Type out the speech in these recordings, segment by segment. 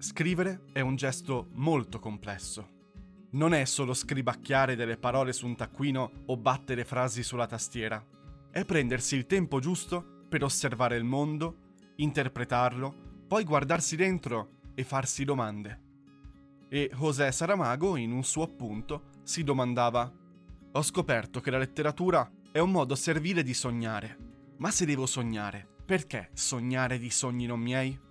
Scrivere è un gesto molto complesso. Non è solo scribacchiare delle parole su un taccuino o battere frasi sulla tastiera. È prendersi il tempo giusto per osservare il mondo, interpretarlo, poi guardarsi dentro e farsi domande. E José Saramago, in un suo appunto, si domandava Ho scoperto che la letteratura è un modo servile di sognare. Ma se devo sognare, perché sognare di sogni non miei?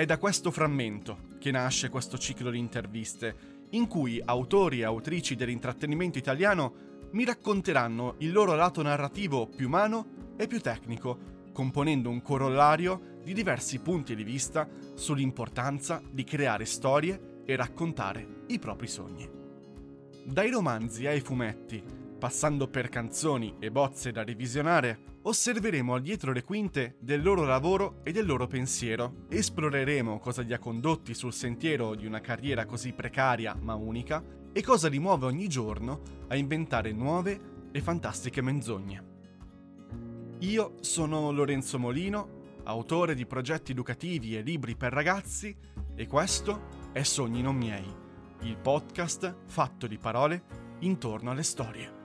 È da questo frammento che nasce questo ciclo di interviste, in cui autori e autrici dell'intrattenimento italiano mi racconteranno il loro lato narrativo più umano e più tecnico, componendo un corollario di diversi punti di vista sull'importanza di creare storie e raccontare i propri sogni. Dai romanzi ai fumetti, passando per canzoni e bozze da revisionare, osserveremo dietro le quinte del loro lavoro e del loro pensiero, esploreremo cosa li ha condotti sul sentiero di una carriera così precaria ma unica e cosa li muove ogni giorno a inventare nuove e fantastiche menzogne. Io sono Lorenzo Molino, autore di progetti educativi e libri per ragazzi, e questo è Sogni non miei, il podcast fatto di parole intorno alle storie.